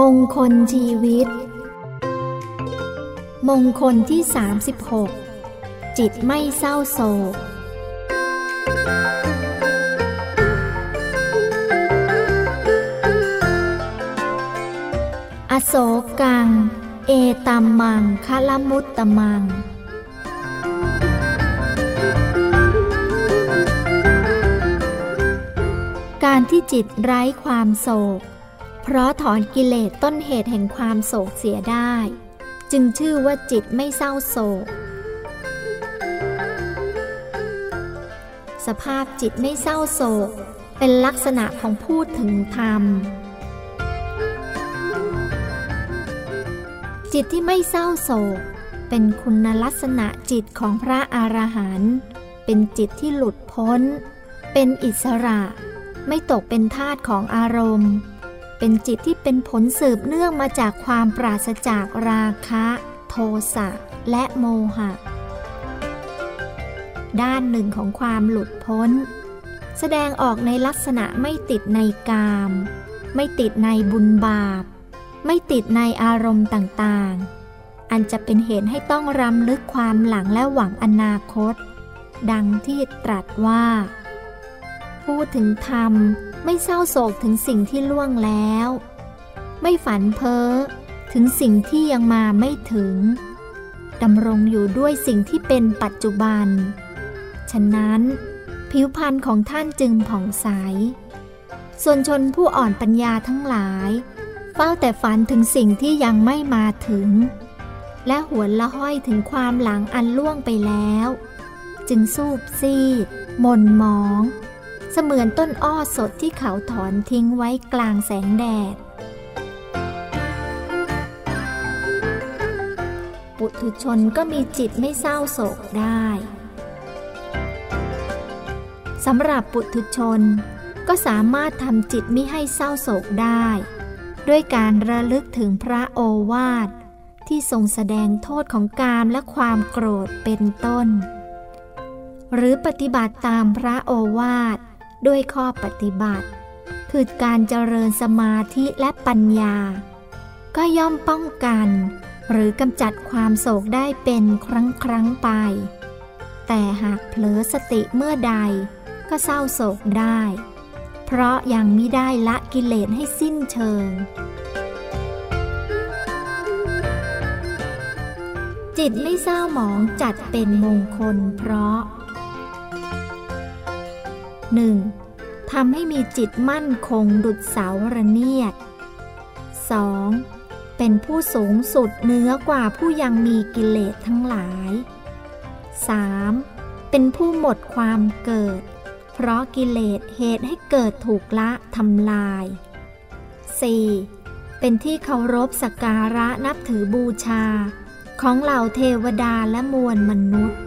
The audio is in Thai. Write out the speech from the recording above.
มงคลชีวิต มงคลที่ 36 จิตไม่เศร้าโศก อโศกัง เอตัมมังคละมุตตมัง การที่จิตไร้ความโศก เพราะถอนกิเลสต้นเหตุแห่งความโศกเสียได้ จึงชื่อว่าจิตไม่เศร้าโศก สภาพจิตไม่เศร้าโศก เป็นลักษณะของผู้ถึงธรรม จิตที่ไม่เศร้าโศก เป็นคุณลักษณะจิตของพระอรหันต์เป็นจิตที่หลุดพ้น เป็นอิสระ ไม่ตกเป็นทาสของอารมณ์ เป็นจิตที่เป็นผลสืบเนื่องมาจากความปราศจากราคะ โทสะ และโมหะ ด้านหนึ่งของความหลุดพ้น แสดงออกในลักษณะไม่ติดในกาม ไม่ติดในบุญบาป ไม่ติดในอารมณ์ต่างๆ อันจะเป็นเหตุให้ต้องรำลึกความหลังและหวังอนาคต ดังที่ตรัสว่า พูดถึงธรรม ไม่เศร้าโศกถึงสิ่งที่ล่วงแล้ว ไม่ฝันเพ้อถึงสิ่งที่ยังมาไม่ถึงดำรงอยู่ด้วยสิ่งที่เป็นปัจจุบัน ฉะนั้น ผิวพรรณของท่านจึงผ่องใส ส่วนชนผู้อ่อนปัญญาทั้งหลาย เฝ้าแต่ฝันถึงสิ่งที่ยังไม่มาถึง และหวนละห้อยถึงความหลังอันล่วงไปแล้ว จึงสูบซีด หม่นหมอง เสมือนต้นอ้อสดที่เขาถอนทิ้งไว้กลางแสงแดด ปุถุชนก็มีจิตไม่เศร้าโศกได้สำหรับปุถุชนก็สามารถทำจิตไม่ให้เศร้าโศกได้ ด้วยการระลึกถึงพระโอวาท ที่ทรงแสดงโทษของกามและความโกรธเป็นต้น หรือปฏิบัติตามพระโอวาท ด้วยข้อปฏิบัติ คือการเจริญสมาธิและปัญญา ก็ย่อมป้องกัน หรือกำจัดความโศกได้เป็นครั้งครั้งไป แต่หากเผลอสติเมื่อใด ก็เศร้าโศกได้ เพราะยังไมิได้ละกิเลสให้สิ้นเชิงจิตไม่เศร้าหมองจัดเป็นมงคลเพราะ 1. ทำให้มีจิตมั่นคงดุดเสาระเนียด 2. เป็นผู้สูงสุดเนื้อกว่าผู้ยังมีกิเลสทั้งหลาย 3. เป็นผู้หมดความเกิด เพราะกิเลสเหตุให้เกิดถูกละทำลาย 4. เป็นที่เคารพสักการะนับถือบูชา ของเหล่าเทวดาและมวลมนุษย์